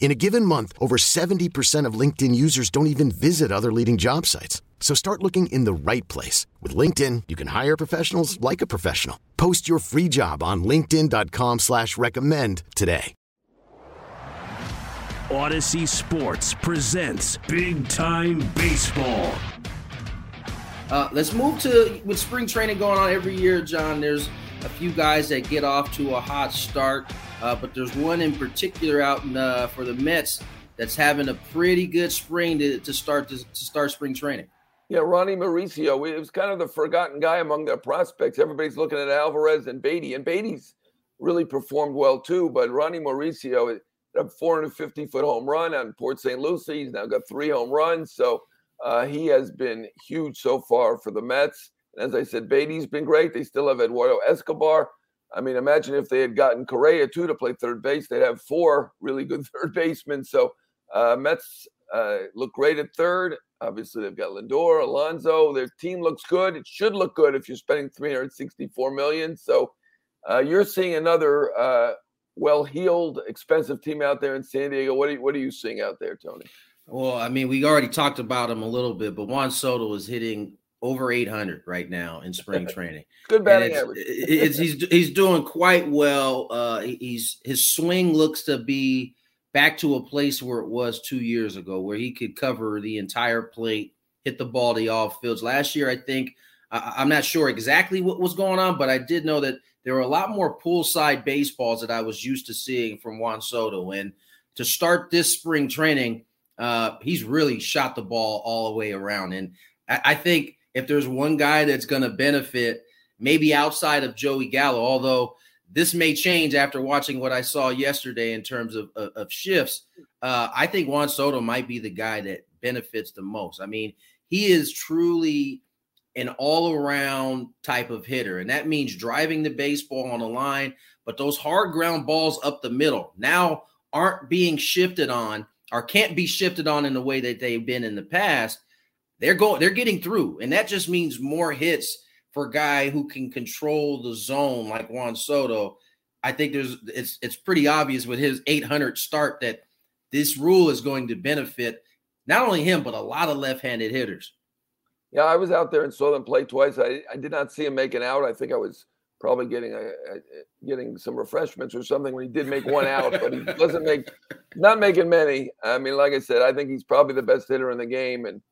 In a given month, over 70% of LinkedIn users don't even visit other leading job sites. So start looking in the right place. With LinkedIn, you can hire professionals like a professional. Post your free job on linkedin.com slash recommend today. Audacy Sports presents Big Time Baseball. Uh, let's move to with spring training going on every year, John. There's a few guys that get off to a hot start, uh, but there's one in particular out in, uh, for the Mets that's having a pretty good spring to, to start to, to, start spring training. Yeah, Ronnie Mauricio. It was kind of the forgotten guy among their prospects. Everybody's looking at Alvarez and Baty, and Baty's really performed well too. But Ronnie Mauricio, a 450 foot home run on Port St. Lucie. He's now got three home runs. So uh, he has been huge so far for the Mets. And as I said, Baty's been great. They still have Eduardo Escobar. I mean, imagine if they had gotten Correa too to play third base, they'd have four really good third basemen. So uh, Mets uh, look great at third. Obviously, they've got Lindor, Alonso. Their team looks good. It should look good if you're spending 364 million. So uh, you're seeing another uh, well-heeled, expensive team out there in San Diego. What are you, what are you seeing out there, Tony? Well, I mean, we already talked about him a little bit, but Juan Soto is hitting over 800 right now in spring training. Good batting it's, average. it's, he's he's doing quite well. Uh, he's his swing looks to be back to a place where it was two years ago, where he could cover the entire plate, hit the ball to all fields. Last year, I think I, I'm not sure exactly what was going on, but I did know that there were a lot more poolside baseballs that I was used to seeing from Juan Soto. And to start this spring training uh, he's really shot the ball all the way around. And I, I think if there's one guy that's going to benefit, maybe outside of Joey Gallo, although this may change after watching what I saw yesterday in terms of, of, of shifts. Uh, I think Juan Soto might be the guy that benefits the most. I mean, he is truly an all around type of hitter, and that means driving the baseball on the line, but those hard ground balls up the middle now aren't being shifted on or can't be shifted on in the way that they've been in the past, they're going they're getting through. And that just means more hits for a guy who can control the zone like Juan Soto. I think there's it's it's pretty obvious with his 800 start that this rule is going to benefit not only him but a lot of left-handed hitters. Yeah, I was out there and saw them play twice. I, I did not see him making out. I think I was probably getting a, a, getting some refreshments or something when he did make one out, but he doesn't make not making many. I mean, like I said, I think he's probably the best hitter in the game, and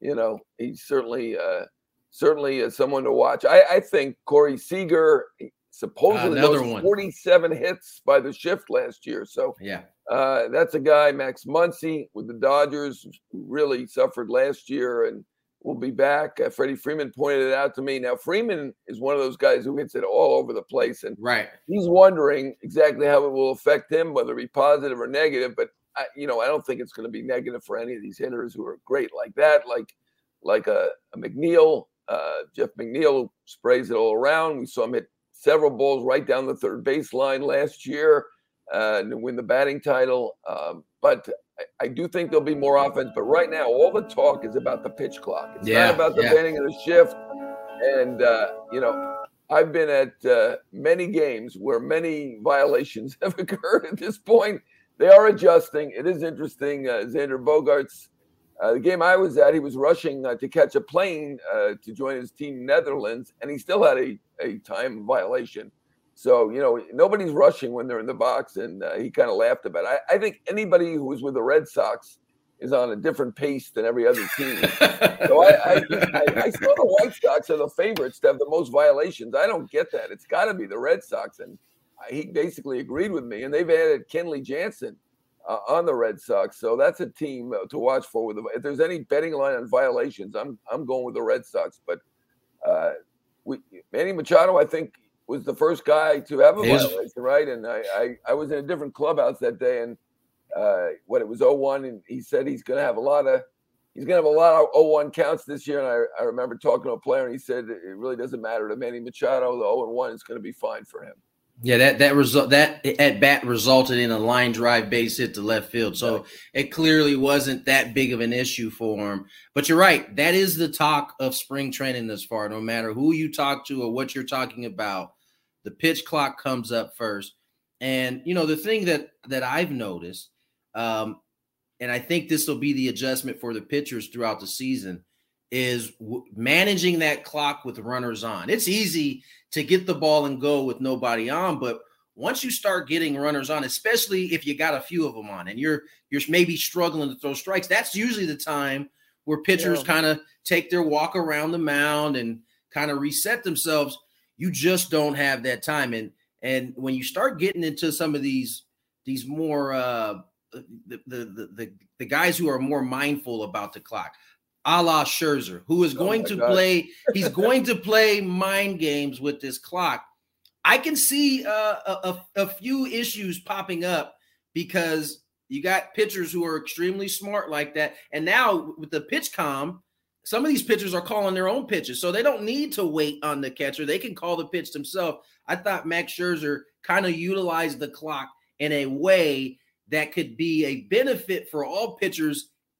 you know, he's certainly uh, certainly uh, someone to watch. I, I think Corey Seager supposedly uh, those 47 hits by the shift last year. So yeah, uh, that's a guy, Max Muncy with the Dodgers, really suffered last year and will be back. Uh, Freddie Freeman pointed it out to me. Now Freeman is one of those guys who hits it all over the place, and right, he's wondering exactly how it will affect him, whether it be positive or negative. But I, you know, I don't think it's going to be negative for any of these hitters who are great like that, like like a, a McNeil, uh, Jeff McNeil sprays it all around. We saw him hit several balls right down the third baseline last year uh, and win the batting title. Um, but I, I, do think there'll be more offense, but right now all the talk is about the pitch clock. It's yeah, not about the yeah. of the shift. And uh, you know, I've been at uh, many games where many violations have occurred at this point. They are adjusting. It is interesting. Uh, Xander Bogaerts, uh, the game I was at, he was rushing uh, to catch a plane uh, to join his team Netherlands, and he still had a, a time violation. So, you know, nobody's rushing when they're in the box. And uh, he kind of laughed about it. I, I, think anybody who was with the Red Sox is on a different pace than every other team. so I, I, I, I saw the White Sox are the favorites to have the most violations. I don't get that. It's got to be the Red Sox, and he basically agreed with me. And they've added Kenley Jansen uh, on the Red Sox, so that's a team uh, to watch for. With if there's any betting line on violations, I'm I'm going with the Red Sox. But uh, we, Manny Machado, I think, was the first guy to have a violation, right? And I, I I was in a different clubhouse that day, and uh, what it was 0-1, and he said he's going to have a lot of he's going to have a lot of 0-1 counts this year. And I, I remember talking to a player, and he said it really doesn't matter to Manny Machado. The 0-1 is going to be fine for him. Yeah, that that result that at bat resulted in a line drive base hit to left field. So it clearly wasn't that big of an issue for him. But you're right, that is the talk of spring training this far. No matter who you talk to or what you're talking about, the pitch clock comes up first. And you know the thing that that I've noticed um, and I think this will be the adjustment for the pitchers throughout the season is w- managing that clock with runners on. It's easy to get the ball and go with nobody on, but once you start getting runners on, especially if you got a few of them on and you're you're maybe struggling to throw strikes, that's usually the time where pitchers yeah. kind of take their walk around the mound and kind of reset themselves. You just don't have that time. And and when you start getting into some of these these more uh the, the, the, the, guys who are more mindful about the clock, a la Scherzer, who is oh going oh to God. play, he's going to play mind games with this clock. I can see uh, a, a few issues popping up because you got pitchers who are extremely smart like that. And now with the PitchCom, some of these pitchers are calling their own pitches, so they don't need to wait on the catcher. They can call the pitch themselves. I thought Max Scherzer kind of utilized the clock in a way that could be a benefit for all pitchers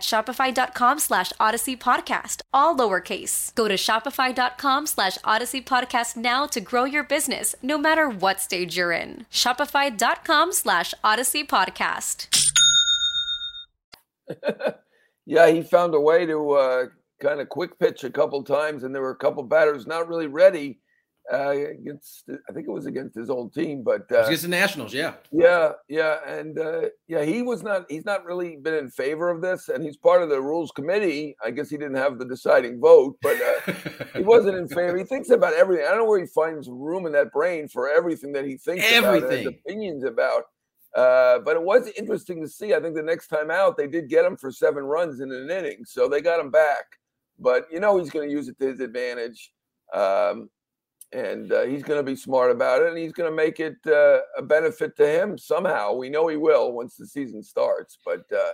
shopify.com slash audacy podcast, all lowercase. Go to shopify.com slash audacy podcast now to grow your business, no matter what stage you're in. Shopify.com slash audacy podcast. yeah, he found a way to uh, kind of quick pitch a couple times, and there were a couple batters not really ready uh, against I think it was against his old team, but uh, against the Nationals, yeah, yeah, yeah, and uh, yeah, he was not. He's not really been in favor of this, and he's part of the rules committee. I guess he didn't have the deciding vote, but uh, he wasn't in favor. He thinks about everything. I don't know where he finds room in that brain for everything that he thinks everything. about, opinions about. Uh, but it was interesting to see. I think the next time out, they did get him for seven runs in an inning, so they got him back. But you know, he's going to use it to his advantage. Um, and uh, he's going to be smart about it, and he's going to make it uh, a benefit to him somehow. We know he will once the season starts, but uh,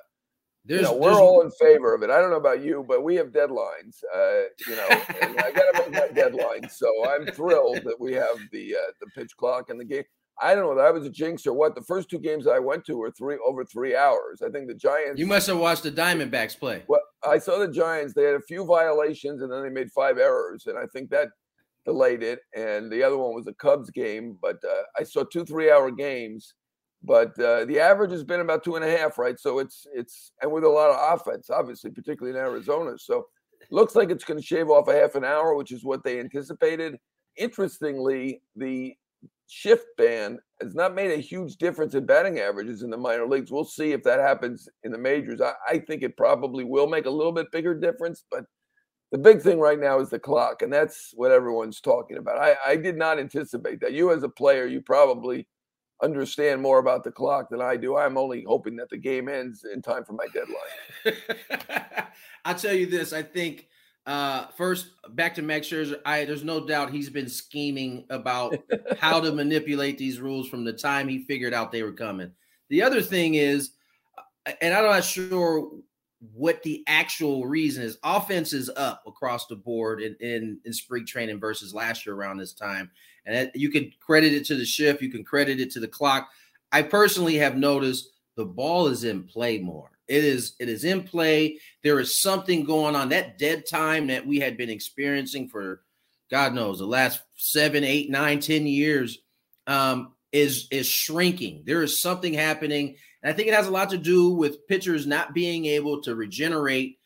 you know, we're all in favor of it. I don't know about you, but we have deadlines. Uh, you know, I got to make my deadline, so I'm thrilled that we have the uh, the pitch clock and the game. I don't know that I was a jinx or what. The first two games I went to were three over three hours. I think the Giants. You must have watched the Diamondbacks play. Well, I saw the Giants. They had a few violations and then they made five errors, and I think that delayed it. And the other one was a Cubs game, but uh, I saw two three-hour games. But uh, the average has been about two and a half, right? So it's it's and with a lot of offense, obviously, particularly in Arizona. So looks like it's going to shave off a half an hour, which is what they anticipated. Interestingly, the shift ban has not made a huge difference in batting averages in the minor leagues. We'll see if that happens in the majors. I, I, think it probably will make a little bit bigger difference, but the big thing right now is the clock, and that's what everyone's talking about. I, I did not anticipate that. You, as a player, you probably understand more about the clock than I do. I'm only hoping that the game ends in time for my deadline. I'll tell you this. I think uh, first, back to Max Scherzer. I there's no doubt he's been scheming about how to manipulate these rules from the time he figured out they were coming. The other thing is, uh, and I'm not sure what the actual reason is. Offense is up across the board in in, in spring training versus last year around this time, and you can credit it to the shift. You can credit it to the clock. I personally have noticed the ball is in play more. It is it is in play. There is something going on. That dead time that we had been experiencing for God knows the last seven, eight, nine, ten years um, is is shrinking. There is something happening, and I think it has a lot to do with pitchers not being able to regenerate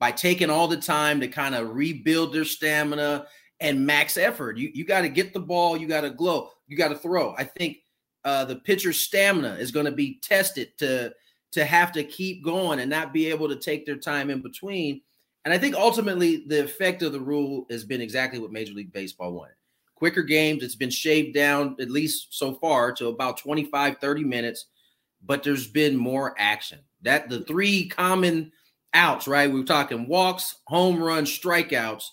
by taking all the time to kind of rebuild their stamina and max effort. You you got to get the ball, you got to glow, you got to throw. I think uh, the pitcher's stamina is going to be tested to to have to keep going and not be able to take their time in between. And I think ultimately the effect of the rule has been exactly what Major League Baseball wanted. Quicker games, it's been shaved down, at least so far, to about 25, 30 minutes, but there's been more action. That the three common outs, right? We are talking walks, home runs, strikeouts.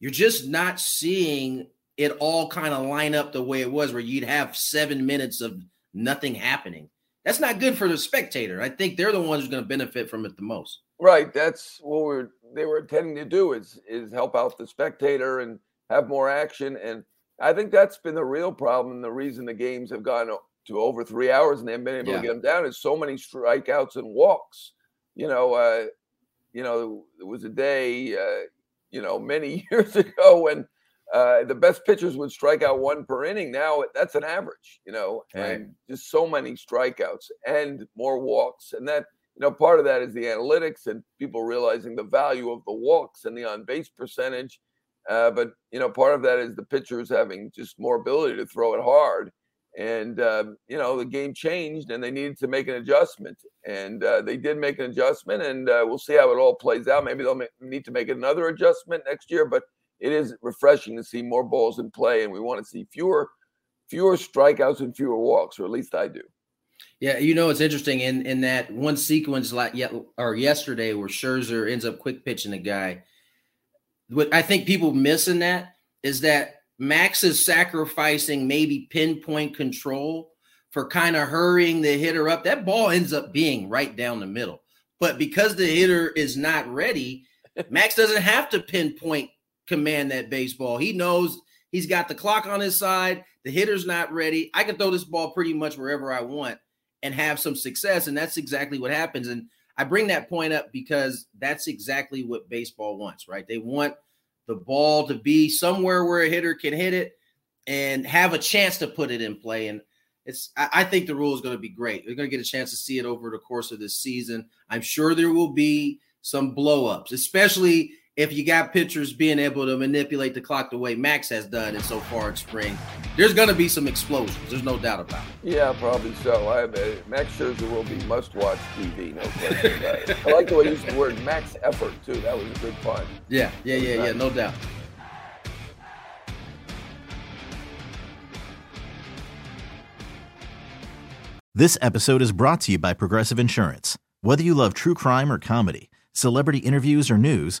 You're just not seeing it all kind of line up the way it was, where you'd have seven minutes of nothing happening that's not good for the spectator. I think they're the ones who's going to benefit from it the most. Right. That's what we're they were intending to do is is help out the spectator and have more action. And I think that's been the real problem. The reason the games have gone to over three hours and they've been able yeah. to get them down is so many strikeouts and walks. You know, uh, you know, there was a day, uh, you know, many years ago when uh, the best pitchers would strike out one per inning. Now that's an average, you know, right. and just so many strikeouts and more walks. And that, you know, part of that is the analytics and people realizing the value of the walks and the on base percentage. Uh, but, you know, part of that is the pitchers having just more ability to throw it hard. And, um, you know, the game changed and they needed to make an adjustment. And uh, they did make an adjustment. And uh, we'll see how it all plays out. Maybe they'll make, need to make another adjustment next year. But it is refreshing to see more balls in play, and we want to see fewer fewer strikeouts and fewer walks, or at least I do. Yeah, you know it's interesting in in that one sequence like yet or yesterday where Scherzer ends up quick pitching a guy. What I think people miss in that is that Max is sacrificing maybe pinpoint control for kind of hurrying the hitter up. That ball ends up being right down the middle. But because the hitter is not ready, Max doesn't have to pinpoint command that baseball. He knows he's got the clock on his side. The hitter's not ready. I can throw this ball pretty much wherever I want and have some success. And that's exactly what happens. And I bring that point up because that's exactly what baseball wants, right? They want the ball to be somewhere where a hitter can hit it and have a chance to put it in play. And it's I, think the rule is going to be great. We're going to get a chance to see it over the course of this season. I'm sure there will be some blowups, especially if you got pitchers being able to manipulate the clock the way Max has done it so far in spring, there's going to be some explosions. There's no doubt about it. Yeah, probably so. I, uh, Max Scherzer will be must-watch TV. No question about it. I like the way you used the word max effort too. That was a good pun. Yeah, yeah, yeah, yeah. No doubt. This episode is brought to you by Progressive Insurance. Whether you love true crime or comedy, celebrity interviews or news